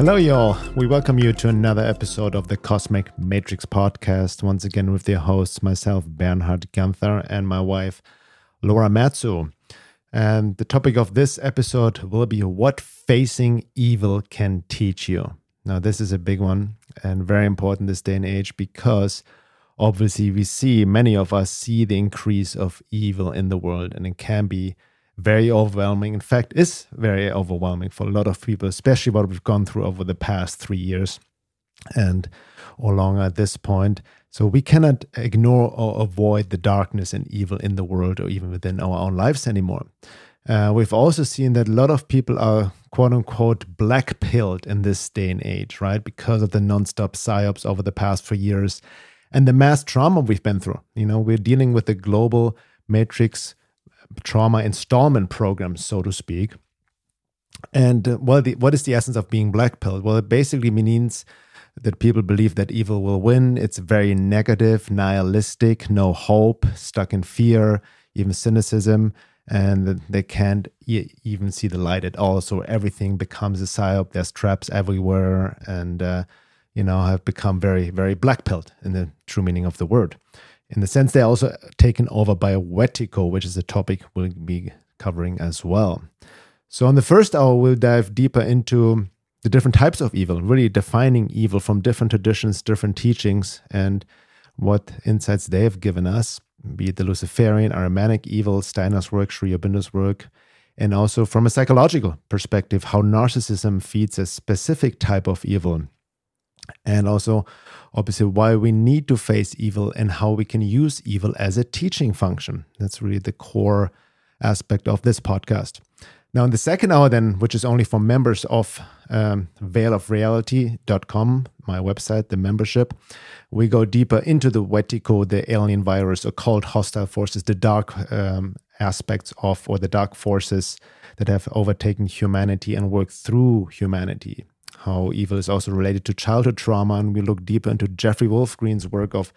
Hello, y'all. We welcome you to another episode of the Cosmic Matrix podcast. Once again, with your hosts, myself, Bernhard Guenther, and my wife, Laura Matsue. And the topic of this episode will be what facing evil can teach you. Now, this is a big one and very important this day and age because obviously we see many of us see the increase of evil in the world and it can be very overwhelming. In fact, is very overwhelming for a lot of people, especially what we've gone through over the past three years and or longer at this point. So we cannot ignore or avoid the darkness and evil in the world or even within our own lives anymore. Uh, we've also seen that a lot of people are quote unquote black pilled in this day and age, right? Because of the nonstop psyops over the past few years and the mass trauma we've been through. You know, we're dealing with the global matrix trauma installment program, so to speak. And uh, well, the, what is the essence of being black pilled? Well, it basically means that people believe that evil will win. It's very negative, nihilistic, no hope, stuck in fear, even cynicism, and they can't e- even see the light at all. So everything becomes a psyop. There's traps everywhere, and uh, you know have become very, very black pilled in the true meaning of the word. In the sense, they're also taken over by Wetiko, which is a topic we'll be covering as well. So, on the first hour, we'll dive deeper into the different types of evil, really defining evil from different traditions, different teachings, and what insights they have given us, be it the Luciferian, Ahrimanic evil, Steiner's work, Sri Aurobindo's work, and also from a psychological perspective, how narcissism feeds a specific type of evil, and also obviously why we need to face evil and how we can use evil as a teaching function. That's really the core aspect of this podcast. Now, in the second hour, then, which is only for members of um, veilofreality.com, my website, the membership, we go deeper into the Wetiko, the alien virus, occult hostile forces, the dark um, aspects of, or the dark forces that have overtaken humanity and work through humanity how evil is also related to childhood trauma. And we look deeper into Jeffrey Wolf Green's work of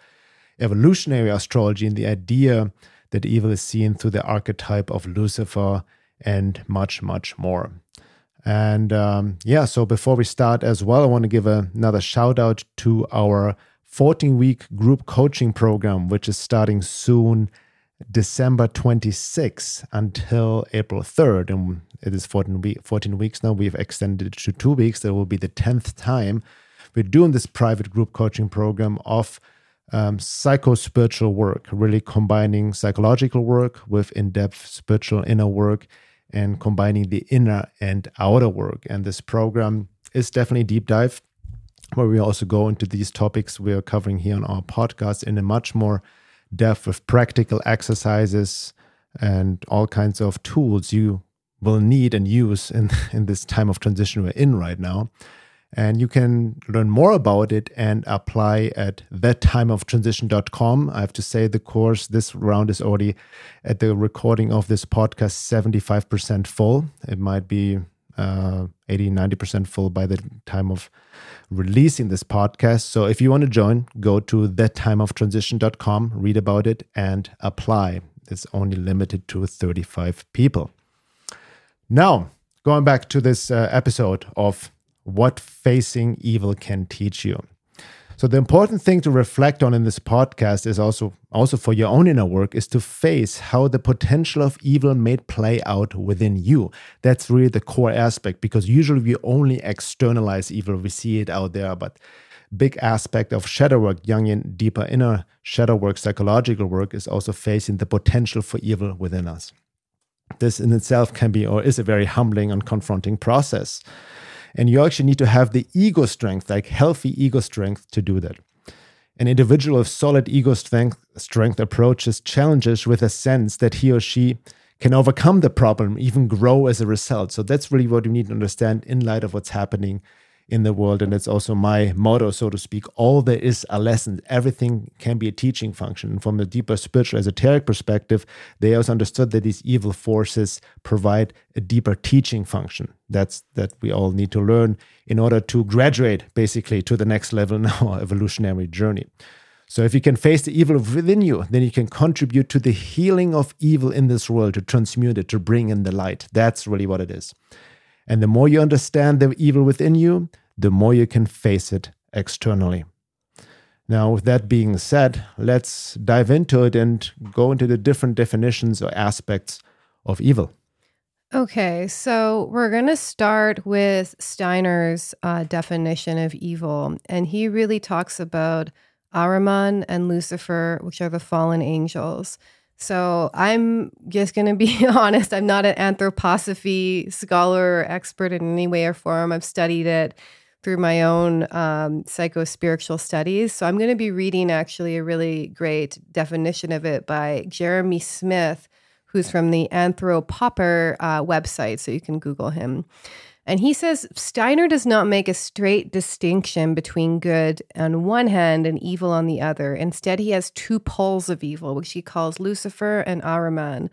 evolutionary astrology and the idea that evil is seen through the archetype of Lucifer and much, much more. And um, yeah, so before we start as well, I want to give a, another shout out to our 14 week group coaching program, which is starting soon December 26th until April 3rd. And it is 14, week, 14 weeks now. We've extended it to two weeks. That will be the 10th time. We're doing this private group coaching program of um, psycho spiritual work, really combining psychological work with in depth spiritual inner work and combining the inner and outer work. And this program is definitely deep dive, where we also go into these topics we are covering here on our podcast in a much more depth with practical exercises and all kinds of tools you will need and use in, in this time of transition we're in right now. And you can learn more about it and apply at thattimeoftransition.com. I have to say, the course this round is already at the recording of this podcast 75% full. It might be uh, 80, 90% full by the time of releasing this podcast. So if you want to join, go to thattimeoftransition.com, read about it, and apply. It's only limited to 35 people. Now, going back to this uh, episode of what facing evil can teach you. So the important thing to reflect on in this podcast is also also for your own inner work is to face how the potential of evil may play out within you. That's really the core aspect because usually we only externalize evil, we see it out there, but big aspect of shadow work, Jungian deeper inner shadow work, psychological work is also facing the potential for evil within us. This in itself can be or is a very humbling and confronting process. And you actually need to have the ego strength, like healthy ego strength, to do that. An individual of solid ego strength, strength approaches challenges with a sense that he or she can overcome the problem, even grow as a result. So that's really what you need to understand in light of what's happening in the world. And it's also my motto, so to speak. All there is a lesson. Everything can be a teaching function. And from a deeper spiritual esoteric perspective, they also understood that these evil forces provide a deeper teaching function. That's that we all need to learn in order to graduate basically to the next level in our evolutionary journey. So if you can face the evil within you, then you can contribute to the healing of evil in this world, to transmute it, to bring in the light. That's really what it is. And the more you understand the evil within you, the more you can face it externally. Now, with that being said, let's dive into it and go into the different definitions or aspects of evil. Okay, so we're going to start with Steiner's uh, definition of evil. And he really talks about Ahriman and Lucifer, which are the fallen angels. So I'm just going to be honest. I'm not an anthroposophy scholar or expert in any way or form. I've studied it through my own um, psycho spiritual studies. So I'm going to be reading actually a really great definition of it by Jeremy Smith, who's from the Anthropopper uh, website. So you can Google him. And he says Steiner does not make a straight distinction between good on one hand and evil on the other. Instead, he has two poles of evil, which he calls Lucifer and Ahriman.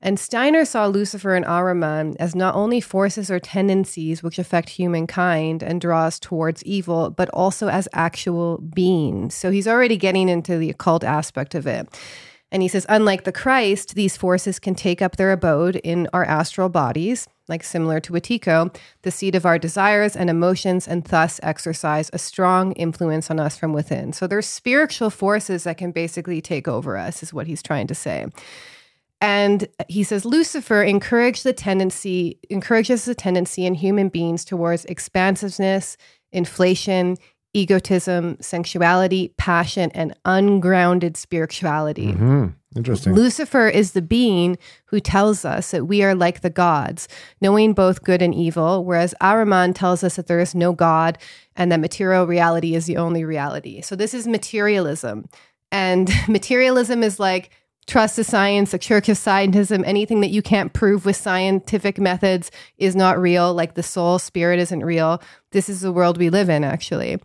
And Steiner saw Lucifer and Ahriman as not only forces or tendencies which affect humankind and draw us towards evil, but also as actual beings. So he's already getting into the occult aspect of it. And he says, unlike the Christ, these forces can take up their abode in our astral bodies, like similar to Wetiko, the seat of our desires and emotions, and thus exercise a strong influence on us from within. So there's spiritual forces that can basically take over us, is what he's trying to say. And he says Lucifer encouraged the tendency, encourages the tendency in human beings towards expansiveness, inflation, egotism, sensuality, passion, and ungrounded spirituality. Mm-hmm. Interesting. Lucifer is the being who tells us that we are like the gods, knowing both good and evil, whereas Ahriman tells us that there is no God and that material reality is the only reality. So this is materialism. And materialism is like trust the science, the church of scientism, anything that you can't prove with scientific methods is not real, like the soul, spirit isn't real. This is the world we live in, actually.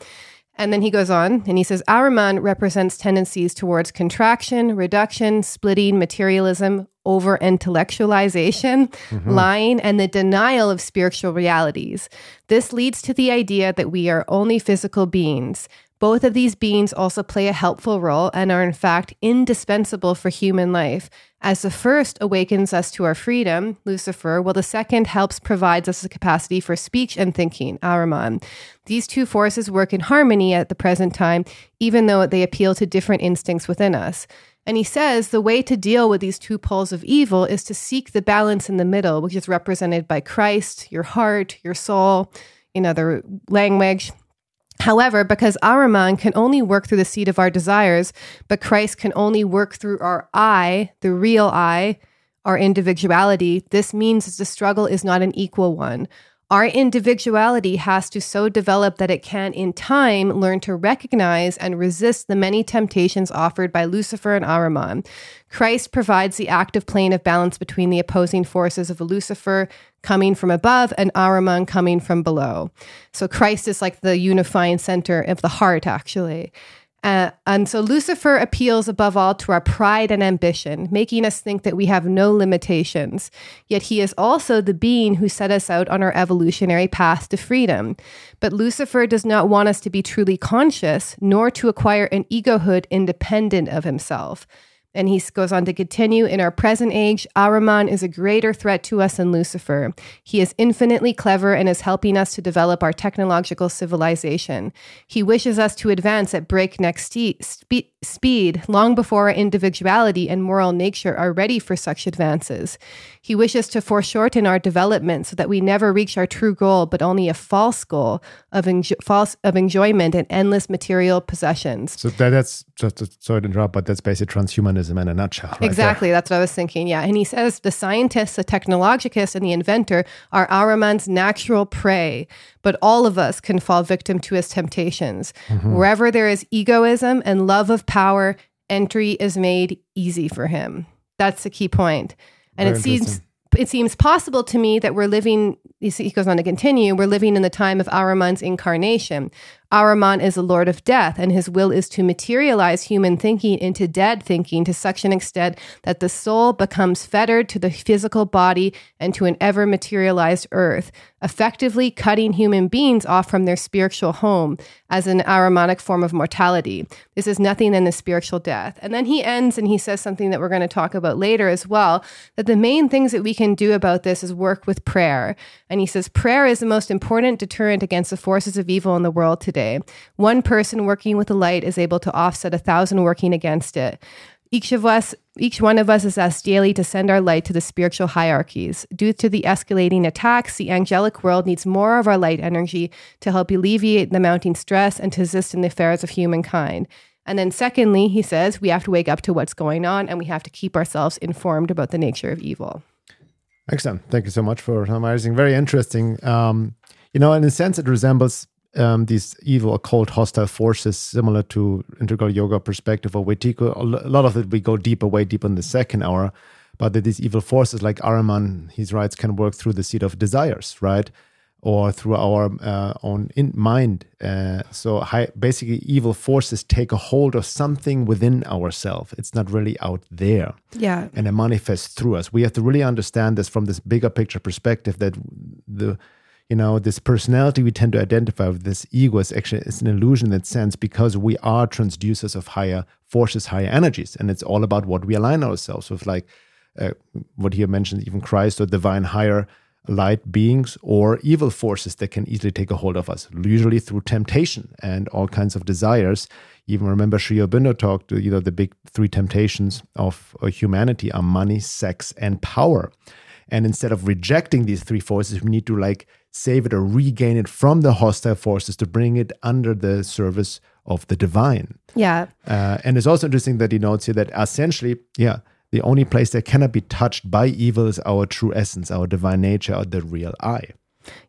And then he goes on and he says Ahriman represents tendencies towards contraction, reduction, splitting, materialism, over intellectualization, mm-hmm. lying, and the denial of spiritual realities. This leads to the idea that we are only physical beings, both of these beings also play a helpful role and are, in fact, indispensable for human life. As the first awakens us to our freedom, Lucifer, while the second helps provides us the capacity for speech and thinking, Ahriman. These two forces work in harmony at the present time, even though they appeal to different instincts within us. And he says the way to deal with these two poles of evil is to seek the balance in the middle, which is represented by Christ, your heart, your soul, in other language, However, because Ahriman can only work through the seed of our desires, but Christ can only work through our I, the real I, our individuality, this means the struggle is not an equal one. Our individuality has to so develop that it can, in time, learn to recognize and resist the many temptations offered by Lucifer and Ahriman. Christ provides the active plane of balance between the opposing forces of Lucifer coming from above and Ahriman coming from below. So Christ is like the unifying center of the heart, actually. Uh, and so Lucifer appeals above all to our pride and ambition, making us think that we have no limitations. Yet he is also the being who set us out on our evolutionary path to freedom. But Lucifer does not want us to be truly conscious, nor to acquire an egohood independent of himself. And he goes on to continue In our present age, Ahriman is a greater threat to us than Lucifer. He is infinitely clever and is helping us to develop our technological civilization. He wishes us to advance at breakneck ste- spe- speed long before our individuality and moral nature are ready for such advances. He wishes to foreshorten our development so that we never reach our true goal, but only a false goal of, enjo- false, of enjoyment and endless material possessions. So that, that's just a sorry to interrupt, but that's basically transhumanism in a nutshell. Right exactly. There. That's what I was thinking. Yeah. And he says the scientists, the technologicist, and the inventor are Ahriman's natural prey, but all of us can fall victim to his temptations. Mm-hmm. Wherever there is egoism and love of power, entry is made easy for him. That's the key point. And Very it seems it seems possible to me that we're living, he goes on to continue, we're living in the time of Ahriman's incarnation, Ahriman is the lord of death, and his will is to materialize human thinking into dead thinking to such an extent that the soul becomes fettered to the physical body and to an ever materialized earth, effectively cutting human beings off from their spiritual home as an Ahrimanic form of mortality. This is nothing than a spiritual death. And then he ends and he says something that we're going to talk about later as well that the main things that we can do about this is work with prayer. And he says, Prayer is the most important deterrent against the forces of evil in the world today. One person working with the light is able to offset a thousand working against it. Each of us, each one of us is asked daily to send our light to the spiritual hierarchies. Due to the escalating attacks, the angelic world needs more of our light energy to help alleviate the mounting stress and to assist in the affairs of humankind. And then, secondly, he says we have to wake up to what's going on and we have to keep ourselves informed about the nature of evil. Excellent. Thank you so much for summarizing. Very interesting. Um, you know, in a sense, it resembles um, these evil, occult, hostile forces, similar to integral yoga perspective or Wetiko. A lot of it we go deeper, way deeper in the second hour. But that these evil forces, like Ahriman, he writes, can work through the seed of desires, right? Or through our uh, own in mind. Uh, so high, basically, evil forces take a hold of something within ourselves. It's not really out there. Yeah. And it manifests through us. We have to really understand this from this bigger picture perspective that the you know this personality we tend to identify with this ego is actually is an illusion in that sense because we are transducers of higher forces higher energies and it's all about what we align ourselves with like uh, what he mentioned even christ or divine higher light beings or evil forces that can easily take a hold of us usually through temptation and all kinds of desires even remember Sri Aurobindo talked you know the big three temptations of uh, humanity are money sex and power and instead of rejecting these three forces we need to like save it or regain it from the hostile forces to bring it under the service of the divine. Yeah. Uh, and it's also interesting that he notes here that essentially, yeah, the only place that cannot be touched by evil is our true essence, our divine nature, or the real I.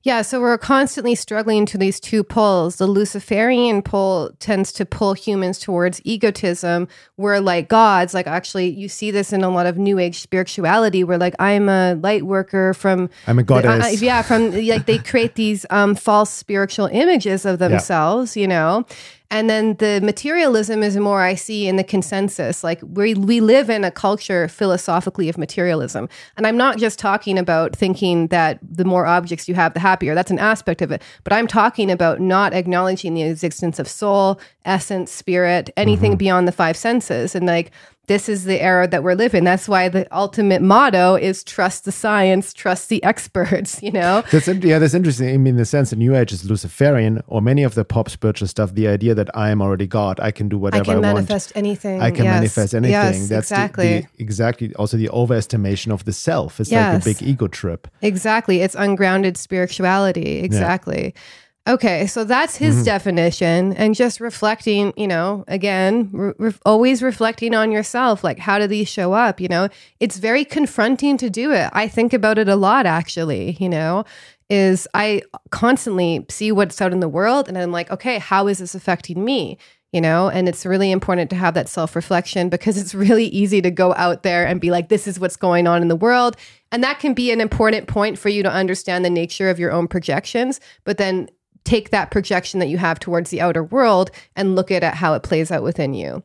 Yeah, so we're constantly struggling to these two pulls. The Luciferian pull tends to pull humans towards egotism, where like gods, like actually you see this in a lot of new age spirituality, where like I'm a light worker from I'm a goddess. The, uh, yeah, from like they create these um, false spiritual images of themselves, yeah. you know. And then the materialism is more I see in the consensus. Like we we live in a culture philosophically of materialism. And I'm not just talking about thinking that the more objects you have, the happier. That's an aspect of it. But I'm talking about not acknowledging the existence of soul, essence, spirit, anything mm-hmm. beyond the five senses. And like this is the era that we're living. That's why the ultimate motto is trust the science, trust the experts, you know? That's, yeah, that's interesting. I mean, in the sense, the New Age is Luciferian, or many of the pop spiritual stuff, the idea that I am already God, I can do whatever I, can I can manifest want. anything. I can yes. manifest anything. Yes, that's exactly. The, the, exactly. Also, the overestimation of the self. It's yes. like a big ego trip. Exactly. It's ungrounded spirituality. Exactly. Yeah. Okay, so that's his mm-hmm. definition, and just reflecting, you know, again, re- always reflecting on yourself. Like, how do these show up? You know, it's very confronting to do it. I think about it a lot, actually, you know, is I constantly see what's out in the world, and I'm like, okay, how is this affecting me? You know, and it's really important to have that self reflection because it's really easy to go out there and be like, this is what's going on in the world. And that can be an important point for you to understand the nature of your own projections. But then take that projection that you have towards the outer world and look at how it plays out within you.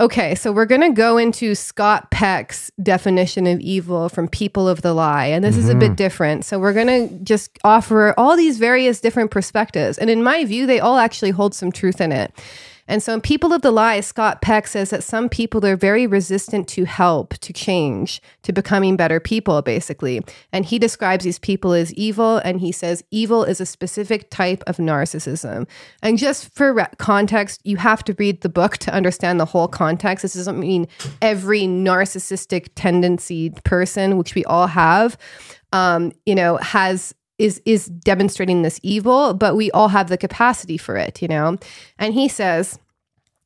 Okay, so we're going to go into Scott Peck's definition of evil from People of the Lie. And this mm-hmm. is a bit mm-hmm. different. So we're going to just offer all these various different perspectives. And in my view, they all actually hold some truth in it. And so in People of the Lie, Scott Peck says that some people are very resistant to help, to change, to becoming better people, basically. And he describes these people as evil, and he says evil is a specific type of narcissism. And just for re- context, you have to read the book to understand the whole context. This doesn't mean every narcissistic tendency person, which we all have, um, you know, has is is demonstrating this evil, but we all have the capacity for it, you know. And he says,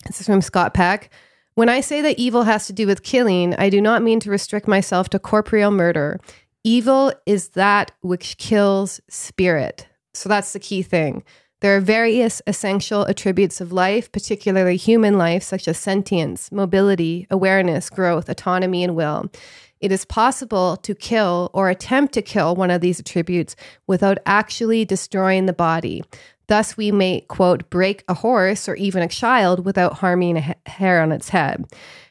this is from Scott Peck. When I say that evil has to do with killing, I do not mean to restrict myself to corporeal murder. Evil is that which kills spirit. So that's the key thing. There are various essential attributes of life, particularly human life, such as sentience, mobility, awareness, growth, autonomy, and will. It is possible to kill or attempt to kill one of these attributes without actually destroying the body. Thus, we may, quote, break a horse or even a child without harming a hair on its head.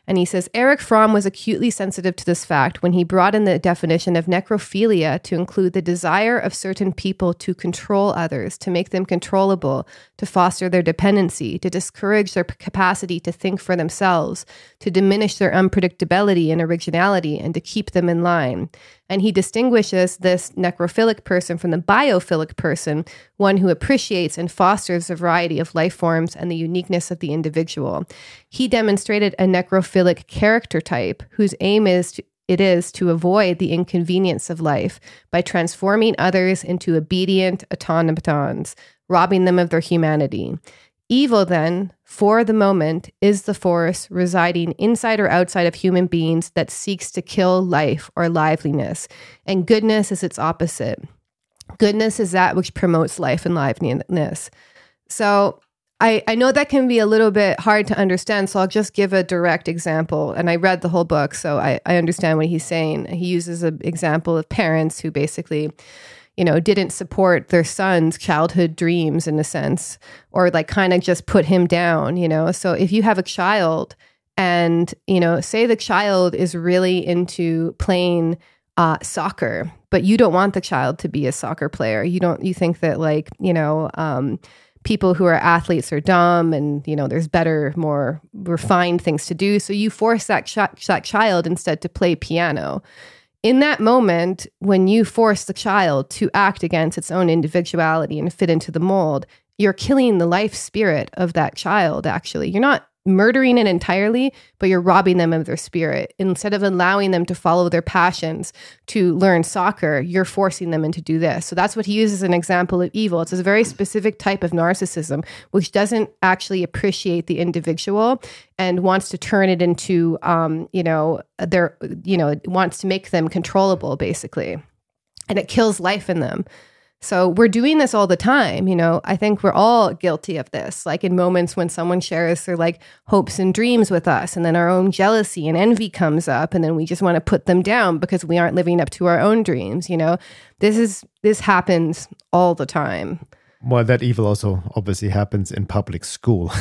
And he says Erich Fromm was acutely sensitive to this fact when he brought in the definition of necrophilia to include the desire of certain people to control others, to make them controllable, to foster their dependency, to discourage their capacity to think for themselves, to diminish their unpredictability and originality, and to keep them in line. And he distinguishes this necrophilic person from the biophilic person, one who appreciates and fosters a variety of life forms and the uniqueness of the individual. He demonstrated a necrophilic character type whose aim is to, it is to avoid the inconvenience of life by transforming others into obedient automatons, robbing them of their humanity. Evil, then, for the moment, is the force residing inside or outside of human beings that seeks to kill life or liveliness. And goodness is its opposite. Goodness is that which promotes life and liveliness. So I, I know that can be a little bit hard to understand, so I'll just give a direct example. And I read the whole book, so I, I understand what he's saying. He uses an example of parents who basically you know, didn't support their son's childhood dreams in a sense, or like kind of just put him down, you know. So if you have a child and, you know, say the child is really into playing uh, soccer, but you don't want the child to be a soccer player. You don't, you think that like, you know, um, people who are athletes are dumb and you know there's better more refined things to do so you force that, ch- that child instead to play piano in that moment, when you force the child to act against its own individuality and fit into the mold, you're killing the life spirit of that child, actually. You're not murdering it entirely, but you're robbing them of their spirit. Instead of allowing them to follow their passions to learn soccer, you're forcing them into do this. So that's what he uses as an example of evil. It's a very specific type of narcissism, which doesn't actually appreciate the individual and wants to turn it into, um, you know, their, you know, wants to make them controllable, basically. And it kills life in them. So we're doing this all the time. You know, I think we're all guilty of this. Like in moments when someone shares their like hopes and dreams with us, and then our own jealousy and envy comes up, and then we just want to put them down because we aren't living up to our own dreams. You know, this is this happens all the time. Well, that evil also obviously happens in public school,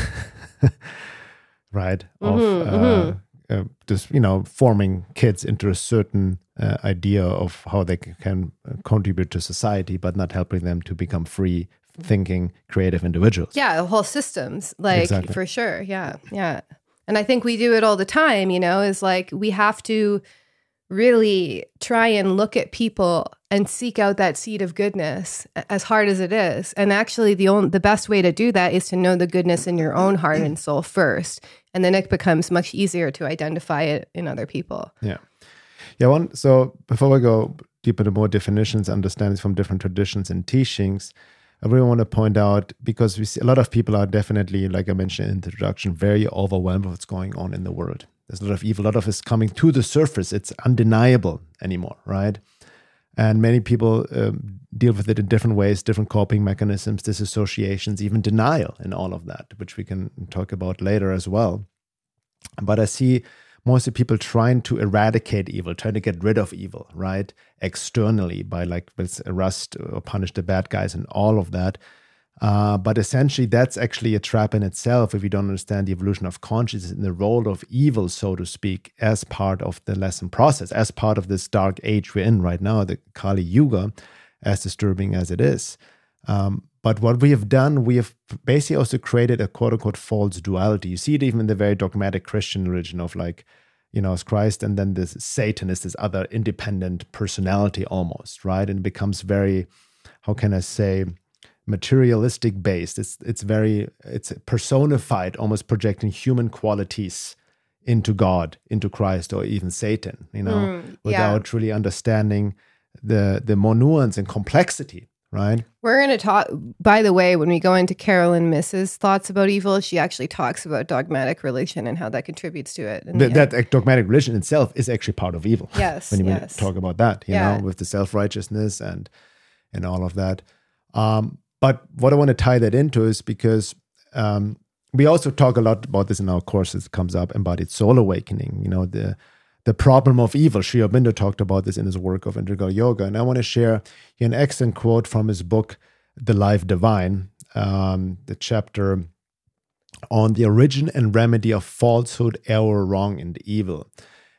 right? Of mm-hmm, uh, mm-hmm uh, just you know forming kids into a certain uh, idea of how they can uh, contribute to society, but not helping them to become free thinking, creative individuals. Yeah, whole systems, like exactly. for sure. Yeah, yeah. And I think we do it all the time. You know, is like we have to really try and look at people and seek out that seed of goodness as hard as it is and actually the only the best way to do that is to know the goodness in your own heart and soul first and then it becomes much easier to identify it in other people. Yeah, yeah. One. So before we go deeper into more definitions, understandings from different traditions and teachings, I really want to point out because we see a lot of people are definitely, like I mentioned in the introduction, very overwhelmed with what's going on in the world. There's a lot of evil, a lot of it is coming to the surface. It's undeniable anymore, right? And many people um, deal with it in different ways, different coping mechanisms, disassociations, even denial, and all of that, which we can talk about later as well. But I see mostly people trying to eradicate evil, trying to get rid of evil, right? Externally by like let's arrest or punish the bad guys and all of that. Uh, but essentially, that's actually a trap in itself if you don't understand the evolution of consciousness and the role of evil, so to speak, as part of the lesson process, as part of this dark age we're in right now, the Kali Yuga, as disturbing as it is. Um, but what we have done, we have basically also created a quote unquote false duality. You see it even in the very dogmatic Christian religion of like, you know, as Christ, and then this Satan is this other independent personality almost, right? And it becomes very, how can I say, materialistic based. It's it's very it's personified, almost projecting human qualities into God, into Christ, or even Satan. You know, mm, without yeah. really understanding the the more nuance and complexity. Right. We're going to talk. By the way, when we go into Caroline Myss's thoughts about evil, she actually talks about dogmatic religion and how that contributes to it. The, that dogmatic religion itself is actually part of evil. Yes. when you yes. talk about that, you yeah. know, with the self righteousness and and all of that. Um, but what I want to tie that into is because um, we also talk a lot about this in our courses. It comes up embodied soul awakening. You know the the problem of evil. Sri Aurobindo talked about this in his work of integral yoga, and I want to share an excellent quote from his book, The Life Divine, um, the chapter on the origin and remedy of falsehood, error, wrong, and evil.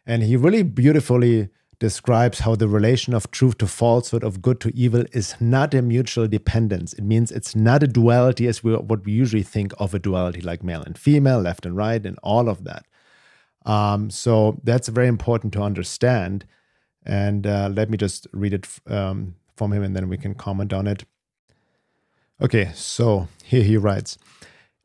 And he really beautifully describes how the relation of truth to falsehood, of good to evil, is not a mutual dependence. It means it's not a duality as we, what we usually think of a duality, like male and female, left and right, and all of that. Um, so that's very important to understand. And uh, let me just read it um, from him and then we can comment on it. Okay, so here he writes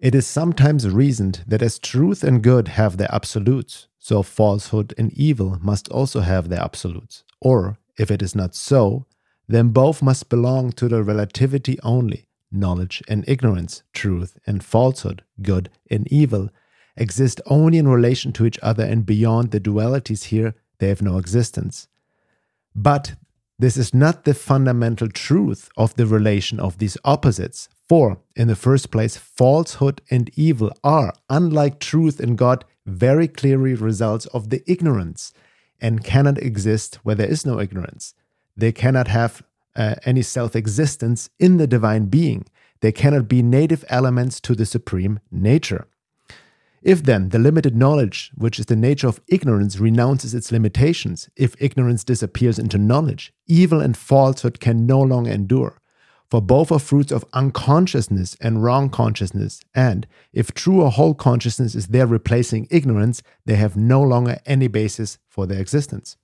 It is sometimes reasoned that as truth and good have their absolutes, so falsehood and evil must also have their absolutes. Or, if it is not so, then both must belong to the relativity only. Knowledge and ignorance, truth and falsehood, good and evil, exist only in relation to each other, and beyond the dualities here, they have no existence. But this is not the fundamental truth of the relation of these opposites. For, in the first place, falsehood and evil are, unlike truth and God, very clearly results of the ignorance and cannot exist where there is no ignorance. They cannot have uh, any self existence in the divine being. They cannot be native elements to the supreme nature. If then the limited knowledge, which is the nature of ignorance, renounces its limitations, if ignorance disappears into knowledge, evil and falsehood can no longer endure. For both are fruits of unconsciousness and wrong consciousness, and if true or whole consciousness is there replacing ignorance, they have no longer any basis for their existence.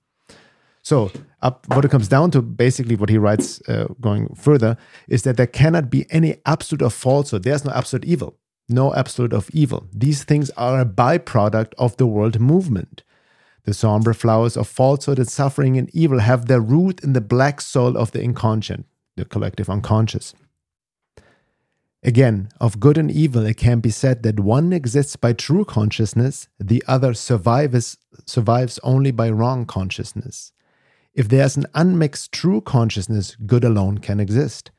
So, up, what it comes down to, basically, what he writes uh, going further, is that there cannot be any absolute of falsehood. There's no absolute evil no absolute of evil. These things are a byproduct of the world movement. The somber flowers of falsehood and suffering and evil have their root in the black soul of the inconscient, the collective unconscious. Again, of good and evil, it can be said that one exists by true consciousness, the other survives, survives only by wrong consciousness. If there's an unmixed true consciousness, good alone can exist.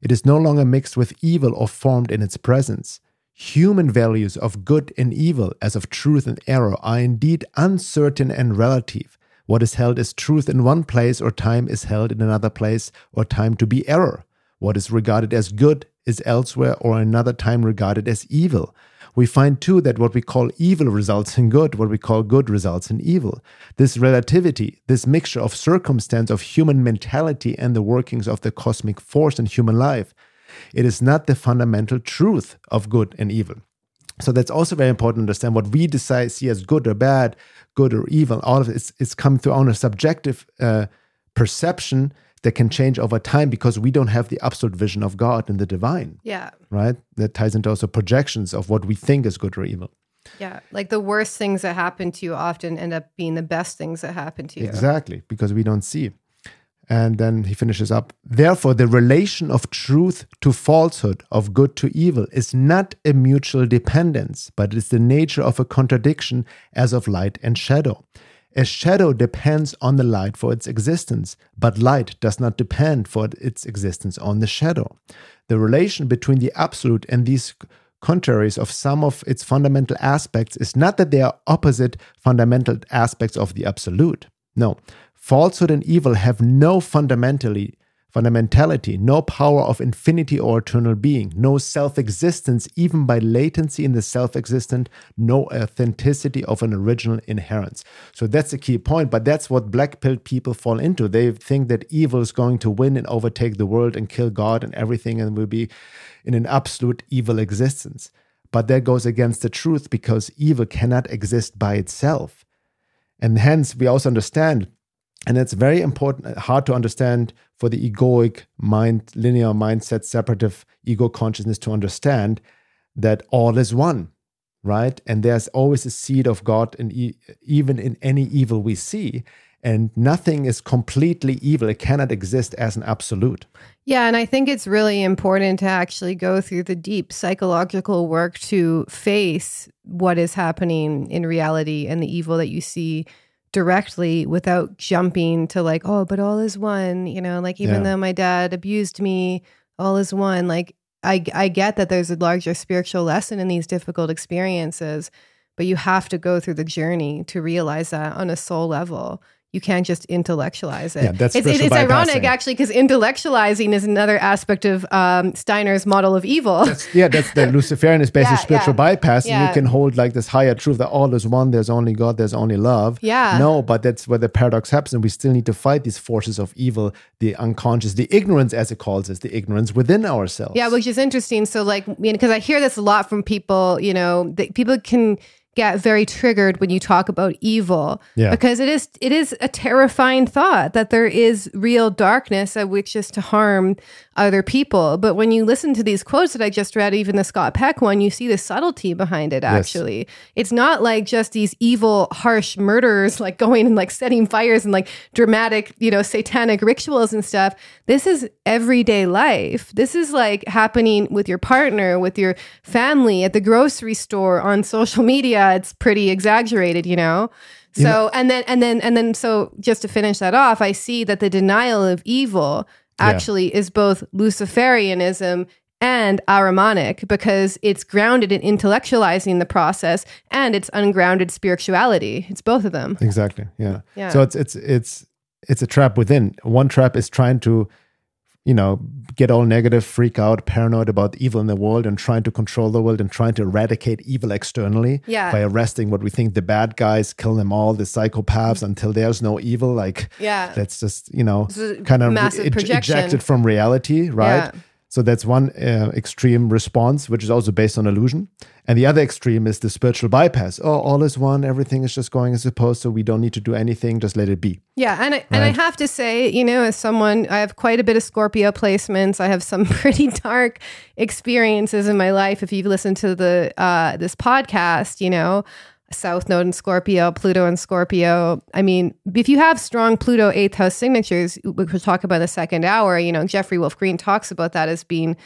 It is no longer mixed with evil or formed in its presence. Human values of good and evil, as of truth and error, are indeed uncertain and relative. What is held as truth in one place or time is held in another place or time to be error. What is regarded as good is elsewhere or another time regarded as evil. We find too that what we call evil results in good, what we call good results in evil. This relativity, this mixture of circumstance of human mentality and the workings of the cosmic force in human life, it is not the fundamental truth of good and evil. So that's also very important to understand what we decide see as good or bad, good or evil. All of it is, is come through on a subjective uh, perception that can change over time because we don't have the absolute vision of God and the divine. Yeah. Right? That ties into also projections of what we think is good or evil. Yeah. Like the worst things that happen to you often end up being the best things that happen to you. Exactly. Because we don't see. And then he finishes up. Therefore, the relation of truth to falsehood, of good to evil, is not a mutual dependence, but is the nature of a contradiction as of light and shadow. A shadow depends on the light for its existence, but light does not depend for its existence on the shadow. The relation between the absolute and these contraries of some of its fundamental aspects is not that they are opposite fundamental aspects of the absolute. No, Falsehood and evil have no fundamentally fundamentality, no power of infinity or eternal being, no self existence, even by latency in the self existent, no authenticity of an original inherence. So that's a key point, but that's what black pilled people fall into. They think that evil is going to win and overtake the world and kill God and everything and will be in an absolute evil existence. But that goes against the truth because evil cannot exist by itself. And hence, we also understand and it's very important, uh, hard to understand for the egoic mind, linear mindset, separative ego consciousness to understand that all is one, right? And there's always a seed of God, in e- even in any evil we see. And nothing is completely evil. It cannot exist as an absolute. Yeah. And I think it's really important to actually go through the deep psychological work to face what is happening in reality and the evil that you see directly without jumping to like, oh, but all is one, you know, like even yeah. though my dad abused me, all is one. Like I I get that there's a larger spiritual lesson in these difficult experiences, but you have to go through the journey to realize that on a soul level. You can't just intellectualize it. Yeah, that's it's, it's, ironic actually because intellectualizing is another aspect of um, Steiner's model of evil. yeah, that's the Luciferian is basically Yeah, spiritual yeah. bypass. And you can hold like this higher truth that all is one, there's only God, there's only love. Yeah. No, but that's where the paradox happens. And we still need to fight these forces of evil, the unconscious, the ignorance, as it calls it, the ignorance within ourselves. Yeah, which is interesting. So, like, because I hear this a lot from people, you know, that people can get very triggered when you talk about evil Yeah. because it is it is a terrifying thought that there is real darkness at which is to harm other people. But when you listen to these quotes that i just read even the scott peck one you see the subtlety behind it actually. It's not like just these evil harsh murderers like going and like setting fires and like dramatic you know satanic rituals and stuff. This is everyday life. This is like happening with your partner with your family at the grocery store on social media Uh, it's pretty exaggerated you know so and then and then and then so just to finish that off i see that the denial of evil actually is both luciferianism and Ahrimanic because it's grounded in intellectualizing the process and it's ungrounded spirituality. It's both of them. Exactly. Yeah. Yeah. So it's it's it's it's a trap within. One trap is trying to, you know, get all negative, freak out, paranoid about evil in the world, and trying to control the world and trying to eradicate evil externally Yeah. by arresting what we think the bad guys, kill them all, the psychopaths until there's no evil. Like Yeah. that's just you know kind of projection. ejected from reality, right? Yeah. So that's one uh, extreme response, which is also based on illusion. And the other extreme is the spiritual bypass. Oh, all is one. Everything is just going as supposed. So we don't need to do anything. Just let it be. Yeah, and I, and I have to say, you know, as someone, I have quite a bit of Scorpio placements. I have some pretty dark experiences in my life. If you've listened to the uh, this podcast, you know, South Node in Scorpio, Pluto in Scorpio. I mean, if you have strong Pluto eighth house signatures, which we'll talk about in the second hour, you know, Jeffrey Wolf Green talks about that as being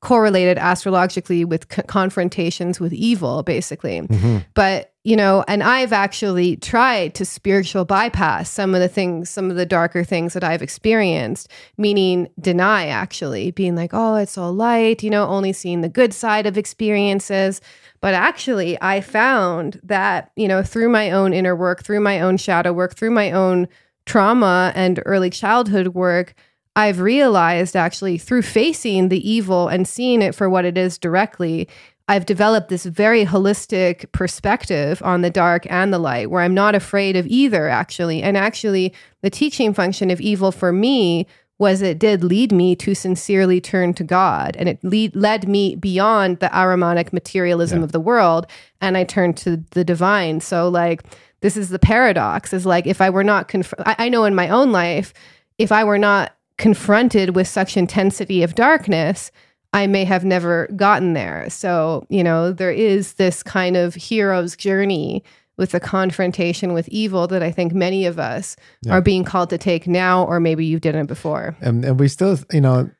correlated astrologically with c- confrontations with evil, basically. Mm-hmm. But, you know, and I've actually tried to spiritual bypass some of the things, some of the darker things that I've experienced, meaning deny actually, being like, oh, it's all light, you know, only seeing the good side of experiences. But actually, I found that, you know, through my own inner work, through my own shadow work, through my own trauma and early childhood work, I've realized actually through facing the evil and seeing it for what it is directly, I've developed this very holistic perspective on the dark and the light where I'm not afraid of either, actually. And actually, the teaching function of evil for me was it did lead me to sincerely turn to God and it lead, led me beyond the Ahrimanic materialism of the world and I turned to the divine. So, like, this is the paradox is like, if I were not, conf- I, I know in my own life, if I were not confronted with such intensity of darkness, I may have never gotten there. So, you know, there is this kind of hero's journey with the confrontation with evil that I think many of us are being called to take now, or maybe you didn't before. And, and we still, you know,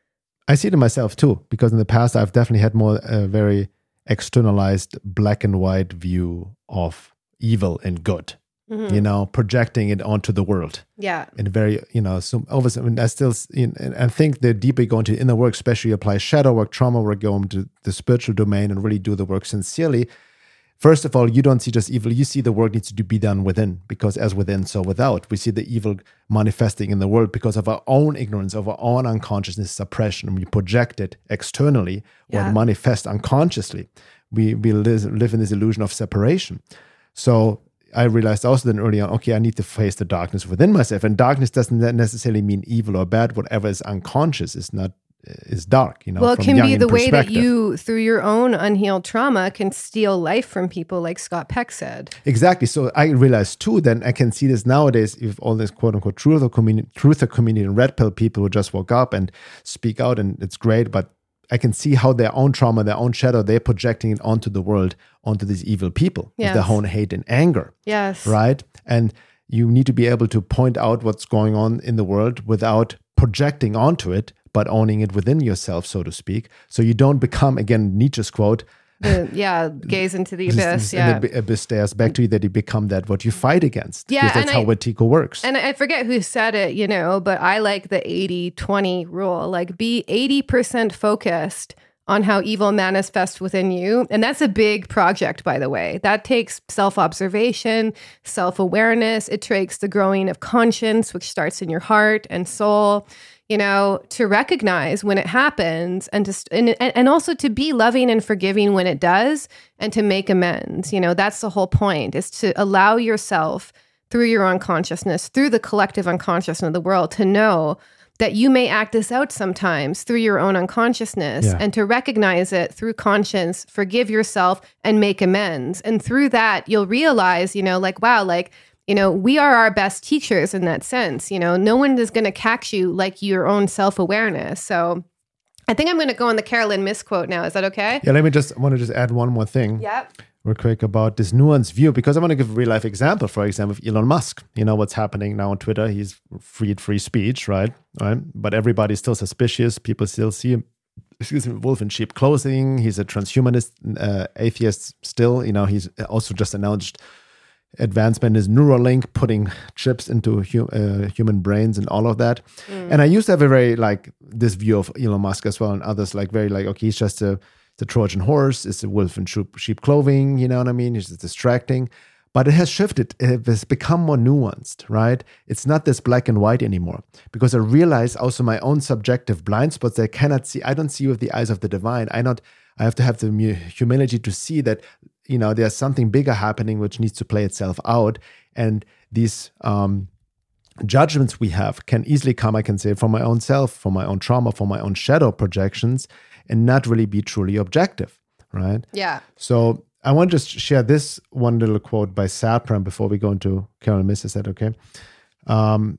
I see it in myself too, because in the past I've definitely had more a very externalized black and white view of evil and good. Mm-hmm. You know, projecting it onto the world. Yeah. in a very you know so obviously I, mean, I still you know, and I think the deeper you go into inner work, especially apply shadow work, trauma work, go into the spiritual domain and really do the work sincerely. First of all, you don't see just evil; you see the work needs to be done within, because as within, so without. We see the evil manifesting in the world because of our own ignorance, of our own unconsciousness suppression. We project it externally or Yeah. it manifests unconsciously. We we live, live in this illusion of separation. So I realized also then early on, okay, I need to face the darkness within myself. And darkness doesn't necessarily mean evil or bad. Whatever is unconscious is not is dark. You know, Well, it from can be the way that you, through your own unhealed trauma, can steal life from people, like Scott Peck said. Exactly. So I realized too. Then I can see this nowadays. If all this quote unquote truther community, truther community and red pill people who just woke up and speak out, and it's great. But I can see how their own trauma, their own shadow, they're projecting it onto the world, onto these evil people with their own hate and anger. Yes. right? And you need to be able to point out what's going on in the world without projecting onto it, but owning it within yourself, so to speak. So you don't become, again, Nietzsche's quote, The- yeah. Gaze into the abyss. and Yeah. the abyss stares back to you, that you become that what you fight against. Yeah, Because that's how I- works. And I forget who said it, you know, but I like the 80 20 rule. Like be 80% focused on how evil manifests within you. And that's a big project, by the way. That takes self observation, self awareness. It takes the growing of conscience, which starts in your heart and soul you know, to recognize when it happens and to and, and also to be loving and forgiving when it does and to make amends. You know, that's the whole point is to allow yourself through your unconsciousness, through the collective unconsciousness of the world to know that you may act this out sometimes through your own unconsciousness yeah. and to recognize it through conscience, forgive yourself and make amends. And through that, you'll realize, you know, like, wow, like you know, we are our best teachers in that sense. You know, no one is going to catch you like your own self awareness. So I think I'm going to go on the Caroline Myss quote now. Is that okay? Yeah, let me just I want to just add one more thing. Yep. Real quick about this nuanced view because I want to give a real life example. For example, of Elon Musk. You know what's happening now on Twitter. He's freed free speech, right? Right. But everybody's still suspicious. People still see him excuse me, wolf in sheep clothing. He's a transhumanist uh, atheist still. You know, he's also just announced advancement is Neuralink, putting chips into hu- uh, human brains and all of that. Mm. And I used to have a very like this view of Elon Musk as well and others like very like okay, he's just a the Trojan horse, it's a wolf in sheep, sheep clothing. You know what I mean? It's distracting. But it has shifted. It has become more nuanced, right? It's not this black and white anymore. Because I realize also my own subjective blind spots that I cannot see. I don't see with the eyes of the divine. I not. I have to have the humility to see that you know there's something bigger happening which needs to play itself out and these um, judgments we have can easily come i can say from my own self from my own trauma from my own shadow projections and not really be truly objective right yeah so i want to just share this one little quote by Satprem before we go into Caroline Myss. Is that okay? Um,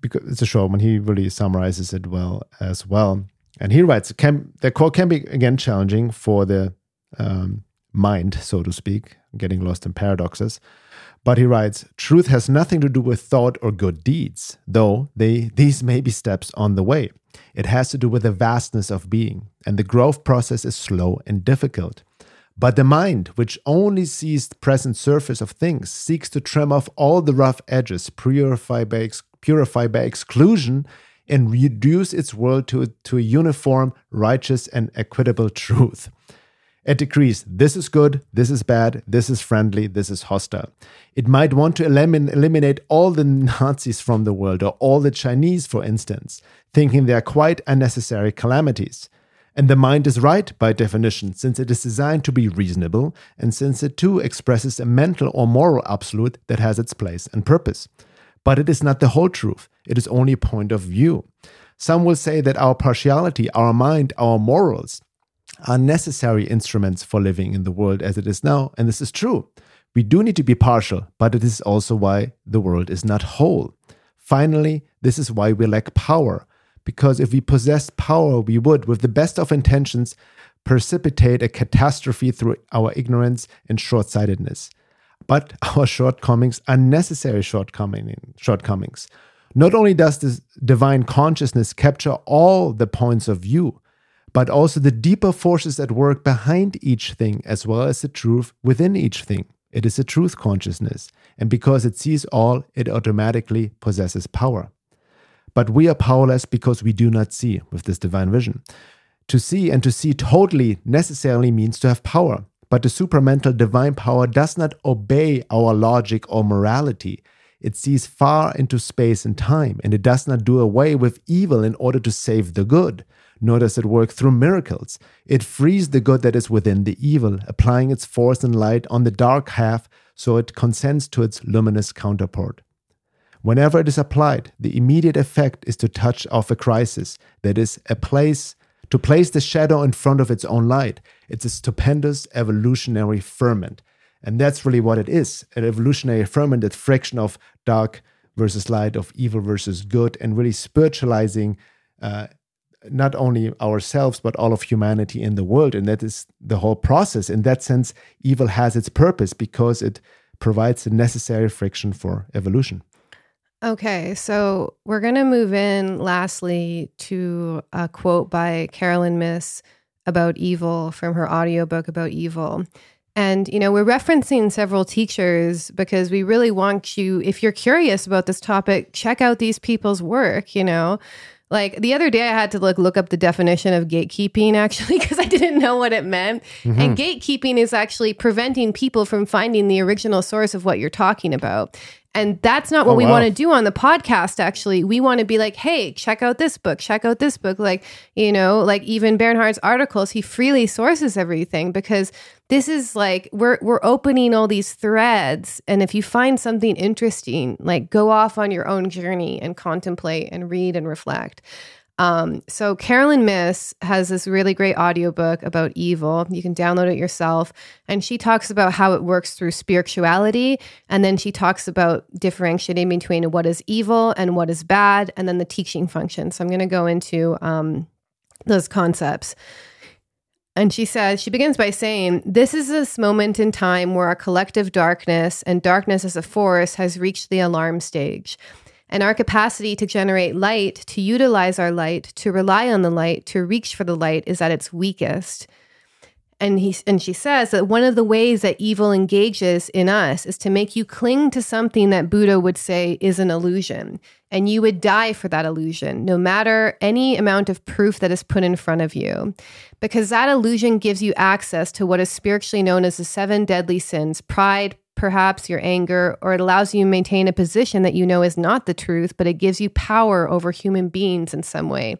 because it's a short one. He really summarizes it well as well. And he writes, can, the quote can be again challenging for the um, mind, so to speak, getting lost in paradoxes. But he writes, truth has nothing to do with thought or good deeds, though they, these may be steps on the way. It has to do with the vastness of being, and the growth process is slow and difficult. But the mind, which only sees the present surface of things, seeks to trim off all the rough edges, purify by, ex- purify by exclusion, and reduce its world to, to a uniform, righteous, and equitable truth. It decrees this is good, this is bad, this is friendly, this is hostile. It might want to elimin- eliminate all the Nazis from the world or all the Chinese, for instance, thinking they are quite unnecessary calamities. And the mind is right by definition, since it is designed to be reasonable, and since it too expresses a mental or moral absolute that has its place and purpose. But it is not the whole truth, it is only a point of view. Some will say that our partiality, our mind, our morals, are necessary instruments for living in the world as it is now. And this is true. We do need to be partial, but it is also why the world is not whole. Finally, this is why we lack power. Because if we possessed power, we would, with the best of intentions, precipitate a catastrophe through our ignorance and short sightedness. But our shortcomings are necessary shortcomings. Not only does this divine consciousness capture all the points of view, but also the deeper forces at work behind each thing, as well as the truth within each thing. It is a truth consciousness, and because it sees all, it automatically possesses power. But we are powerless because we do not see with this divine vision. To see and to see totally necessarily means to have power, but the supramental divine power does not obey our logic or morality. It sees far into space and time, and it does not do away with evil in order to save the good nor does it work through miracles. It frees the good that is within the evil, applying its force and light on the dark half so it consents to its luminous counterpart. Whenever it is applied, the immediate effect is to touch off a crisis, that is, a place to place the shadow in front of its own light. It's a stupendous evolutionary ferment. And that's really what it is an evolutionary ferment, that friction of dark versus light, of evil versus good, and really spiritualizing uh, not only ourselves but all of humanity in the world. And that is the whole process. In that sense evil has its purpose because it provides the necessary friction for evolution. Okay so we're going to move in lastly to a quote by Caroline Myss about evil from her audiobook about evil. And, you know, we're referencing several teachers because we really want you, if you're curious about this topic, check out these people's work, you know. Like the other day, I had to look look up the definition of gatekeeping actually because I didn't know what it meant. Mm-hmm. And gatekeeping is actually preventing people from finding the original source of what you're talking about. And that's not what Oh, we wow. want to do on the podcast, actually. We want to be like, hey, check out this book, check out this book. Like, you know, like even Bernhard's articles, he freely sources everything because this is like we're we're opening all these threads. And if you find something interesting, like go off on your own journey and contemplate and read and reflect. Um, so Caroline Myss has this really great audiobook about evil. You can download it yourself. And she talks about how it works through spirituality. And then she talks about differentiating between what is evil and what is bad, and then the teaching function. So I'm going to go into um, those concepts. And she says, she begins by saying, This is this moment in time where our collective darkness and darkness as a force has reached the alarm stage. And our capacity to generate light, to utilize our light, to rely on the light, to reach for the light is at its weakest. And he and she says that one of the ways that evil engages in us is to make you cling to something that Buddha would say is an illusion. And you would die for that illusion, no matter any amount of proof that is put in front of you. Because that illusion gives you access to what is spiritually known as the seven deadly sins pride, perhaps your anger, or it allows you to maintain a position that you know is not the truth, but it gives you power over human beings in some way.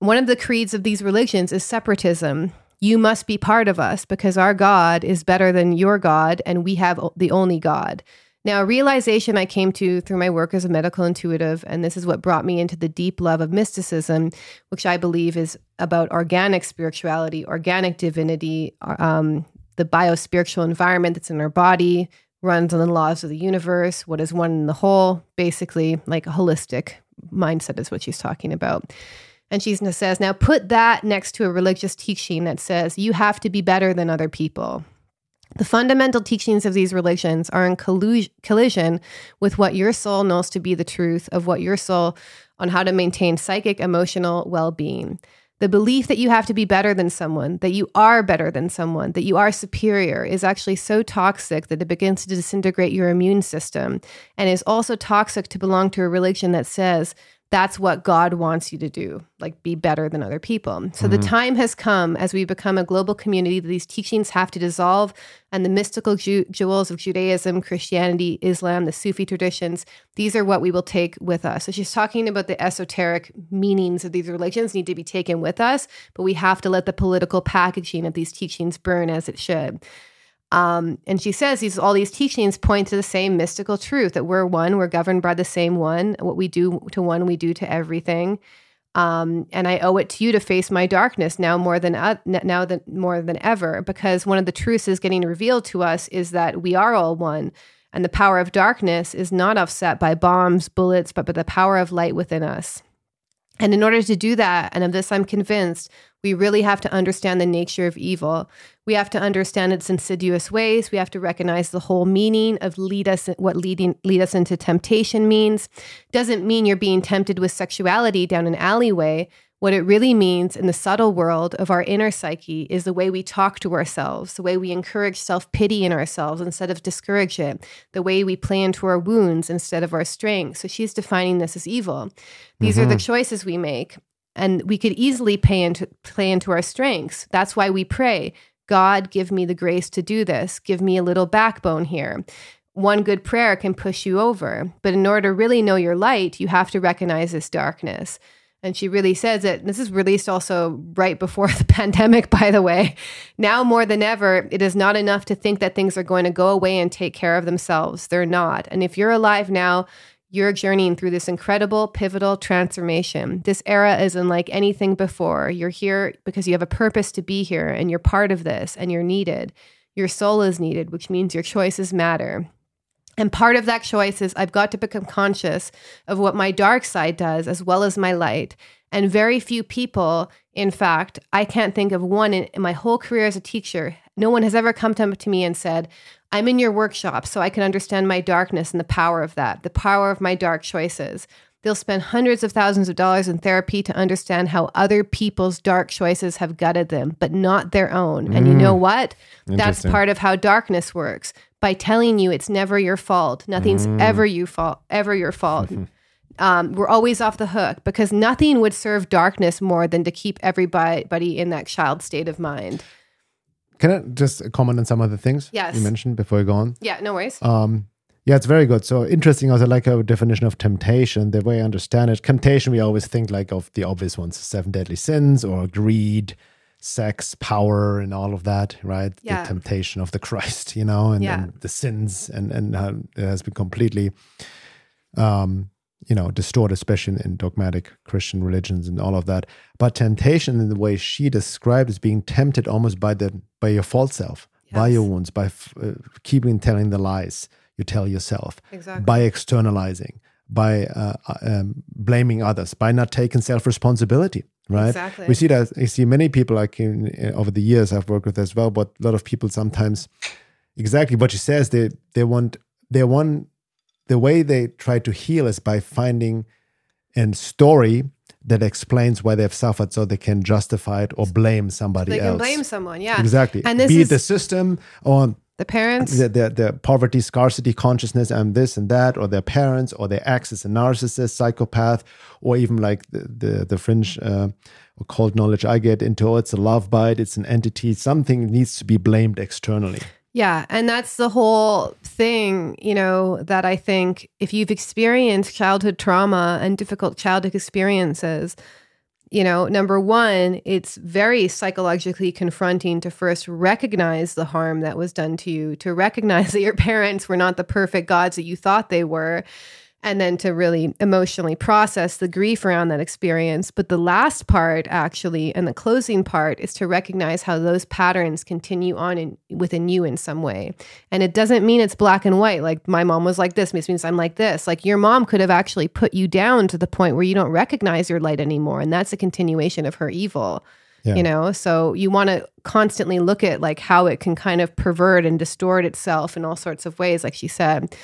One of the creeds of these religions is separatism. You must be part of us because our God is better than your God, and we have the only God. Now, a realization I came to through my work as a medical intuitive, and this is what brought me into the deep love of mysticism, which I believe is about organic spirituality, organic divinity, um, the biospiritual environment that's in our body, runs on the laws of the universe, what is one in the whole, basically, like a holistic mindset is what she's talking about. And she says, now put that next to a religious teaching that says you have to be better than other people. The fundamental teachings of these religions are in collision with what your soul knows to be the truth of what your soul on how to maintain psychic, emotional well being. The belief that you have to be better than someone, that you are better than someone, that you are superior is actually so toxic that it begins to disintegrate your immune system. And is also toxic to belong to a religion that says that's what God wants you to do, like be better than other people. So the mm-hmm. time has come as we become a global community that these teachings have to dissolve and the mystical ju- jewels of Judaism, Christianity, Islam, the Sufi traditions, these are what we will take with us. So she's talking about the esoteric meanings of these religions need to be taken with us, but we have to let the political packaging of these teachings burn as it should. Um, and she says these all these teachings point to the same mystical truth that we're one, we're governed by the same one. What we do to one, we do to everything. Um, and I owe it to you to face my darkness now more than uh, now than more than ever, because one of the truths is getting revealed to us is that we are all one, and the power of darkness is not offset by bombs, bullets, but by the power of light within us. And in order to do that, and of this I'm convinced, we really have to understand the nature of evil. We have to understand its insidious ways. We have to recognize the whole meaning of lead us what leading lead us into temptation means. Doesn't mean you're being tempted with sexuality down an alleyway. What it really means in the subtle world of our inner psyche is the way we talk to ourselves, the way we encourage self pity in ourselves instead of discourage it, the way we play into our wounds instead of our strengths. So she's defining this as evil. These are the mm-hmm. choices we make. And we could easily pay into, play into our strengths. That's why we pray God, give me the grace to do this. Give me a little backbone here. One good prayer can push you over. But in order to really know your light, you have to recognize this darkness. And she really says it. This is released also right before the pandemic, by the way. Now more than ever, it is not enough to think that things are going to go away and take care of themselves. They're not. And if you're alive now, you're journeying through this incredible, pivotal transformation. This era is unlike anything before. You're here because you have a purpose to be here, and you're part of this, and you're needed. Your soul is needed, which means your choices matter. And part of that choice is I've got to become conscious of what my dark side does as well as my light. And very few people, in fact, I can't think of one in, in my whole career as a teacher. No one has ever come to, to me and said, I'm in your workshop so I can understand my darkness and the power of that, the power of my dark choices. They'll spend hundreds of thousands of dollars in therapy to understand how other people's dark choices have gutted them, but not their own. And you know what? That's part of how darkness works. By telling you it's never your fault, nothing's ever you fault, ever your fault. um, we're always off the hook because nothing would serve darkness more than to keep everybody in that child state of mind. Can I just comment on some of the things Yes. you mentioned before we go on? Yeah, no worries. Um, yeah, it's very good. So interesting. Also, like our definition of temptation, the way I understand it, temptation, we always think like of the obvious ones, seven deadly sins or greed, sex, power, and all of that, right? Yeah. The temptation of the Christ, you know, and, Yeah. and the sins, and and how it has been completely, um, you know, distorted, especially in, in dogmatic Christian religions and all of that. But temptation, in the way she described, is being tempted almost by the by your false self, by your wounds, by f- uh, keeping telling the lies you tell yourself Exactly. by externalizing, by uh, uh, um, blaming others, by not taking self responsibility. Right? Exactly. We see that. I see many people like in, in- over the years I've worked with as well, but a lot of people sometimes exactly what she says. They they want they want the way they try to heal is by finding a story that explains why they've suffered, so they can justify it or blame somebody they else. They can blame someone. Yeah. Exactly. And this Be is it the system or the parents. the, the, the poverty scarcity consciousness and this and that or their parents or their ex is a narcissist psychopath or even like the the, the fringe uh, occult knowledge i get into oh, it's a love bite it's an entity something needs to be blamed externally Yeah, and that's the whole thing, you know, that I think if you've experienced childhood trauma and difficult childhood experiences, you know, number one, it's very psychologically confronting to first recognize the harm that was done to you, to recognize that your parents were not the perfect gods that you thought they were, and then to really emotionally process the grief around that experience. But the last part, actually, and the closing part, is to recognize how those patterns continue on in, within you in some way. And it doesn't mean it's black and white. Like my mom was like this, means I'm like this. Like your mom could have actually put you down to the point where you don't recognize your light anymore. And that's a continuation of her evil. Yeah. You know, so you want to constantly look at like how it can kind of pervert and distort itself in all sorts of ways, like she said.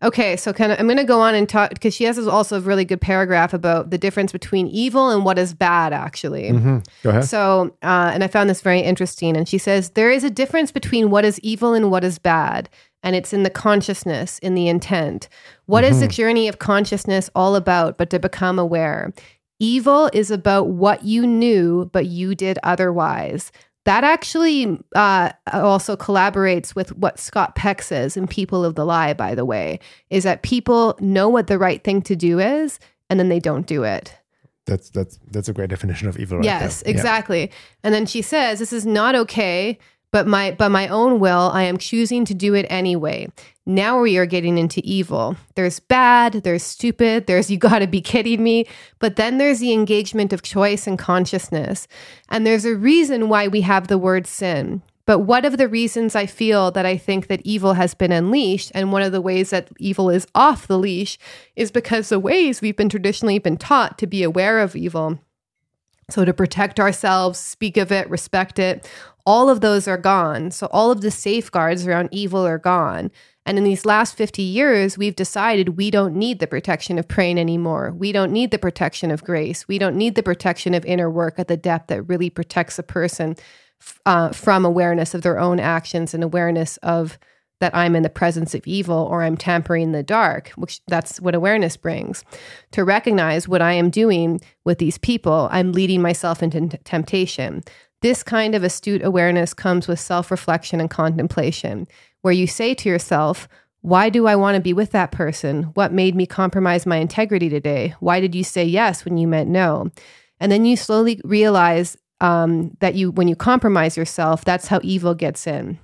Okay, so kind of I'm going to go on and talk because she has also a really good paragraph about the difference between evil and what is bad, actually. Mhm. go ahead So, uh, and I found this very interesting. And she says, there is a difference between what is evil and what is bad. And it's in the consciousness, in the intent. What is the journey of consciousness all about but to become aware? Evil is about what you knew, but you did otherwise. That actually uh, also collaborates with what Scott Peck says in People of the Lie, by the way, is that people know what the right thing to do is, and then they don't do it. that's that's that's a great definition of evil right yes, there. Yeah. exactly. And then she says, "This is not okay, but my but my own will, I am choosing to do it anyway." Now we are getting into evil. There's bad, there's stupid, there's you got to be kidding me, but then there's the engagement of choice and consciousness. And there's a reason why we have the word sin. But one of the reasons I feel that I think that evil has been unleashed, and one of the ways that evil is off the leash, is because the ways we've been traditionally been taught to be aware of evil so to protect ourselves, speak of it, respect it, all of those are gone. So all of the safeguards around evil are gone. And in these last 50 years, we've decided we don't need the protection of praying anymore. We don't need the protection of grace. We don't need the protection of inner work at the depth that really protects a person uh, from awareness of their own actions and awareness of that I'm in the presence of evil or I'm tampering the dark, which that's what awareness brings. To recognize what I am doing with these people, I'm leading myself into temptation. This kind of astute awareness comes with self reflection and contemplation, where you say to yourself, why do I want to be with that person? What made me compromise my integrity today? Why did you say yes when you meant no? And then you slowly realize um, that you, when you compromise yourself, that's how evil gets in.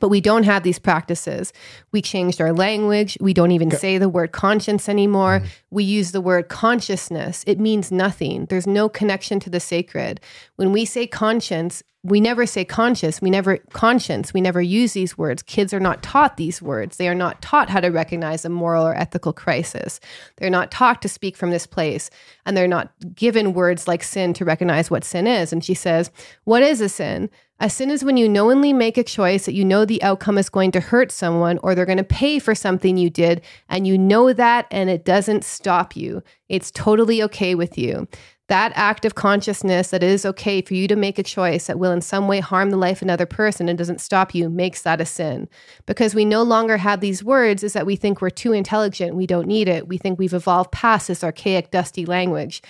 But we don't have these practices. We changed our language. We don't even say the word conscience anymore. We use the word consciousness. It means nothing. There's no connection to the sacred. When we say conscience, we never say conscious. We never conscience. We never use these words. Kids are not taught these words. They are not taught how to recognize a moral or ethical crisis. They're not taught to speak from this place. And they're not given words like sin to recognize what sin is. And she says, What is a sin? A sin is when you knowingly make a choice that you know the outcome is going to hurt someone or they're going to pay for something you did, and you know that and it doesn't stop you. It's totally okay with you. That act of consciousness that it is okay for you to make a choice that will in some way harm the life of another person and doesn't stop you makes that a sin. Because we no longer have these words is that we think we're too intelligent, we don't need it. We think we've evolved past this archaic, dusty language.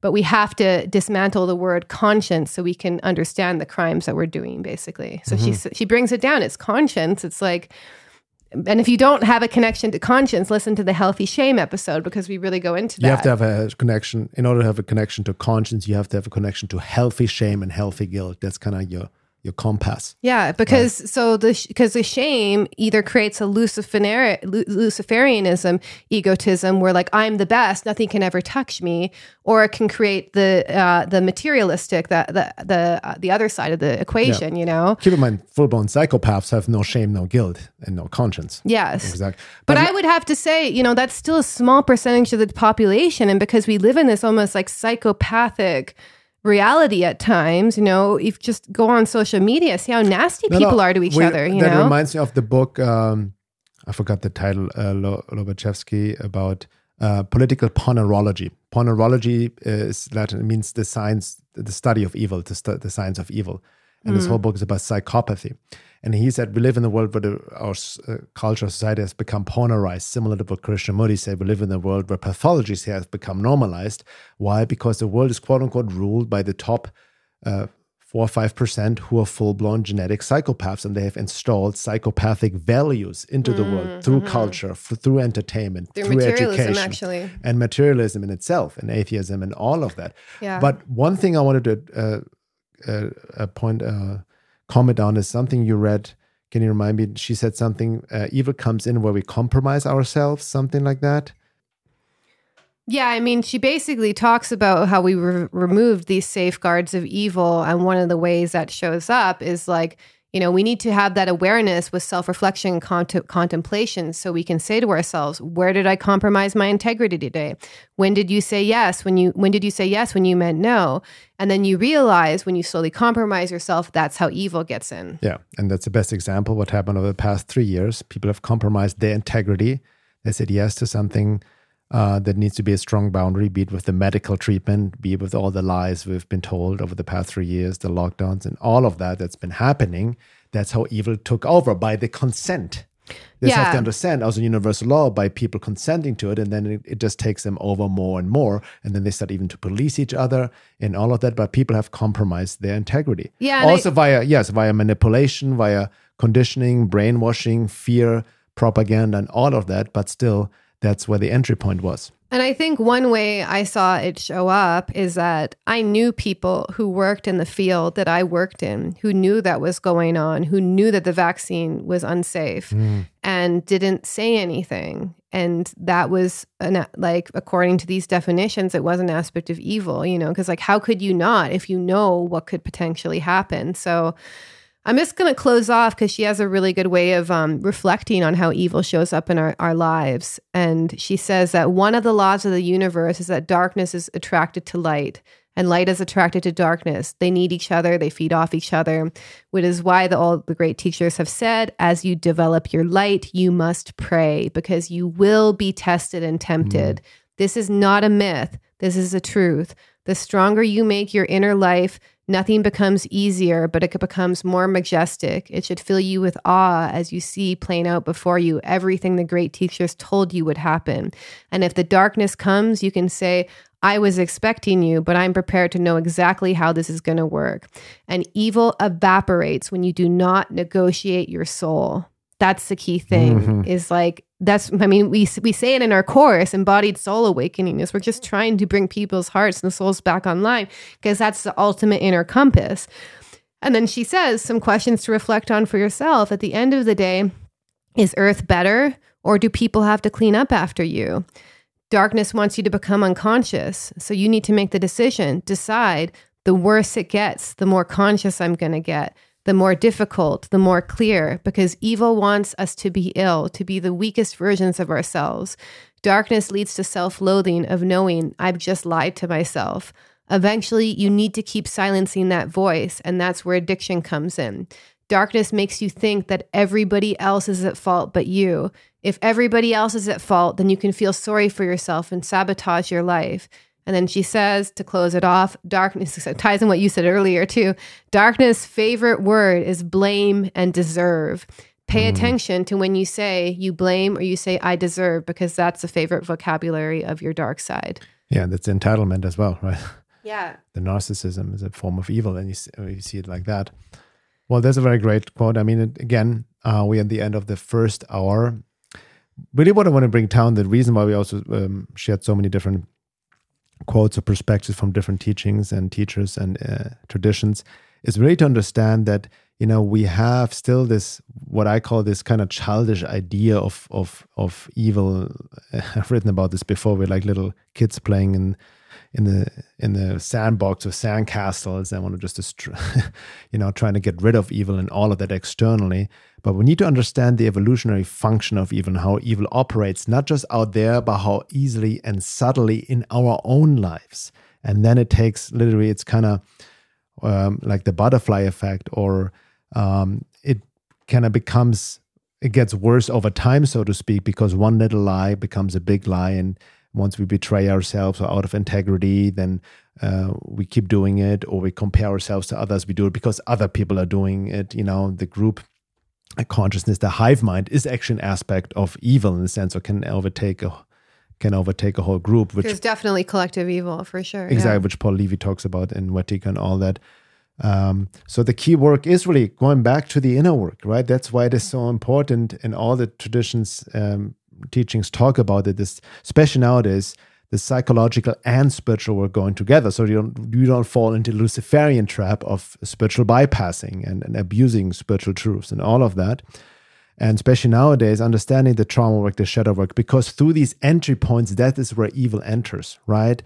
But we have to dismantle the word conscience so we can understand the crimes that we're doing, basically. So mm-hmm. she she brings it down. It's conscience. It's like and if you don't have a connection to conscience, listen to the healthy shame episode because we really go into that. You have to have a connection. In order to have a connection to conscience, you have to have a connection to healthy shame and healthy guilt. That's kind of your your compass. Yeah, because right. so the because the shame either creates a Lucifer, Luciferianism, egotism, where like I'm the best, nothing can ever touch me, or it can create the uh, the materialistic, the the the uh, the other side of the equation. Yeah. You know, keep in mind, full blown psychopaths have no shame, no guilt, and no conscience. Yes, exactly. But, but I would have to say, you know, that's still a small percentage of the population, and because we live in this almost like psychopathic reality at times. You know, if just go on social media, see how nasty no, people no, are to each we, other. You that know, reminds me of the book. Um, I forgot the title. Uh, Lobaczewski about uh, political ponerology. Ponerology is Latin. It means the science, the study of evil, the, stu- the science of evil. And mm. this whole book is about psychopathy. And he said, we live in a world where the, our uh, culture, society has become ponerized, similar to what Krishnamurti said. We live in a world where pathologies have become normalized. Why? Because the world is quote unquote ruled by the top uh, four or five percent who are full blown genetic psychopaths, and they have installed psychopathic values into mm, the world mm, through mm-hmm. culture, f- through entertainment, through, through education, actually. and materialism in itself, and atheism, and all of that. Yeah. But one thing I wanted to uh, uh, point uh, comment on is something you read. Can you remind me? She said something. Uh, evil comes in where we compromise ourselves, something like that. Yeah, I mean, she basically talks about how we re- removed these safeguards of evil. And one of the ways that shows up is like, you know, we need to have that awareness with self reflection, cont- contemplation, so we can say to ourselves, where did I compromise my integrity today? When did you say yes? When you when did you say yes when you meant no? And then you realize when you slowly compromise yourself, that's how evil gets in. Yeah, and that's the best example. What happened over the past three years? People have compromised their integrity. They said yes to something uh, that needs to be a strong boundary, be it with the medical treatment, be it with all the lies we've been told over the past three years, the lockdowns, and all of that that's been happening. That's how evil took over by the consent. They yeah. have to understand as a universal law by people consenting to it, and then it, it, just takes them over more and more, and then they start even to police each other and all of that. But people have compromised their integrity. Yeah. Also I, via yes, via manipulation, via conditioning, brainwashing, fear, propaganda, and all of that. But still, that's where the entry point was. And I think one way I saw it show up is that I knew people who worked in the field that I worked in, who knew that was going on, who knew that the vaccine was unsafe mm. and didn't say anything. And that was an, like, according to these definitions, it was an aspect of evil, you know, because like, how could you not if you know what could potentially happen? So, I'm just going to close off because she has a really good way of um, reflecting on how evil shows up in our, our lives. And she says that one of the laws of the universe is that darkness is attracted to light and light is attracted to darkness. They need each other, they feed off each other, which is why the, all the great teachers have said as you develop your light, you must pray because you will be tested and tempted. Mm. This is not a myth, this is a truth. The stronger you make your inner life, Nothing becomes easier, but it becomes more majestic. It should fill you with awe as you see playing out before you everything the great teachers told you would happen. And if the darkness comes, you can say, I was expecting you, but I'm prepared to know exactly how this is going to work. And evil evaporates when you do not negotiate your soul. That's the key thing mm-hmm. is like that's i mean we we say it in our course embodied soul awakening is we're just trying to bring people's hearts and souls back online because that's the ultimate inner compass. And then she says some questions to reflect on for yourself. At the end of the day is earth better or do people have to clean up after you? Darkness wants you to become unconscious so you need to make the decision. Decide. The worse it gets the more conscious i'm going to get the more difficult, the more clear, because evil wants us to be ill, to be the weakest versions of ourselves. Darkness leads to self loathing of knowing I've just lied to myself. Eventually, you need to keep silencing that voice, and that's where addiction comes in. Darkness makes you think that everybody else is at fault but you. If everybody else is at fault, then you can feel sorry for yourself and sabotage your life. And then she says to close it off, darkness ties in what you said earlier too. Darkness' favorite word is blame and deserve. Pay mm. attention to when you say you blame or you say I deserve, because that's a favorite vocabulary of your dark side. Yeah, that's entitlement as well, right? Yeah. The narcissism is a form of evil, and you see, you see it like that. Well, there's a very great quote. I mean, again, uh, we're at the end of the first hour. Really, what I want to bring down, the reason why we also um, shared so many different quotes or perspectives from different teachings and teachers and uh, traditions is really to understand that you know we have still this what i call this kind of childish idea of of of evil i've written about this before we're like little kids playing in in the in the sandbox of sandcastles and want to just you know trying to get rid of evil and all of that externally. But we need to understand the evolutionary function of evil and how evil operates not just out there but how easily and subtly in our own lives. And then it takes literally it's kind of um, like the butterfly effect or um, it kind of becomes it gets worse over time so to speak because one little lie becomes a big lie and once we betray ourselves or out of integrity, then uh, we keep doing it, or we compare ourselves to others. We do it because other people are doing it. You know, the group consciousness, the hive mind, is actually an aspect of evil in the sense, or can overtake a can overtake a whole group. Which is definitely collective evil for sure. Exactly, yeah. which Paul Levy talks about in Wetiko and all that. Um, so the key work is really going back to the inner work, right? That's why it is so important in all the traditions um, teachings talk about it is especially nowadays the psychological and spiritual work going together. So you don't you don't fall into luciferian trap of spiritual bypassing and, and abusing spiritual truths and all of that. And especially nowadays understanding the trauma work the shadow work because through these entry points that is where evil enters right?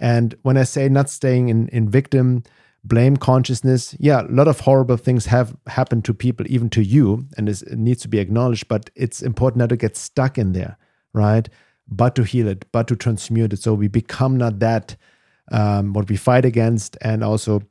And when i say not staying in, in victim blame consciousness. Yeah a lot of horrible things have happened to people even to you and it needs to be acknowledged but it's important not to get stuck in there right? But to heal it but to transmute it. So we become not that um, what we fight against and also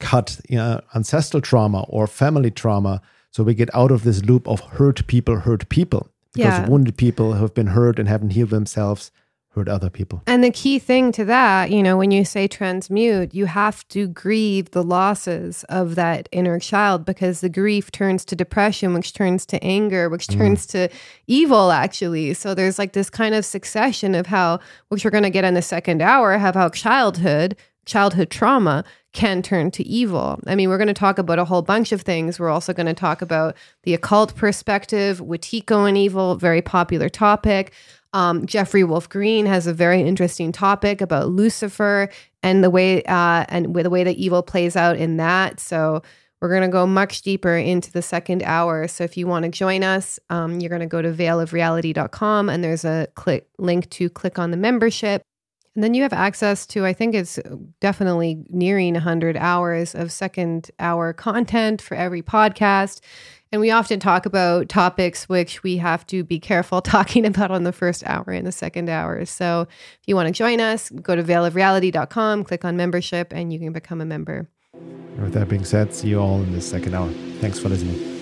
cut you know, ancestral trauma or family trauma. So we get out of this loop of hurt people hurt people. Because yeah. wounded people have been hurt and haven't healed themselves hurt other people. And the key thing to that, you know, when you say transmute, you have to grieve the losses of that inner child because the grief turns to depression, which turns to anger, which mm. turns mm. to evil, actually. So there's like this kind of succession of how, which we're going to get in the second hour, have how childhood, childhood trauma can turn to evil. I mean, we're going to talk about a whole bunch of things. We're also going to talk about the occult perspective, Wetiko and evil, very popular topic. Um, Jeffrey Wolf Green has a very interesting topic about Lucifer and the way uh, and the way that evil plays out in that. So we're going to go much deeper into the second hour. So if you want to join us, um, you're going to go to veilofreality.com and there's a click link to click on the membership. And then you have access to, I think it's definitely nearing 100 hours of second hour content for every podcast. And we often talk about topics which we have to be careful talking about on the first hour and the second hour. So if you want to join us, go to veilofreality.com, click on membership, and you can become a member. With that being said, see you all in the second hour. Thanks for listening.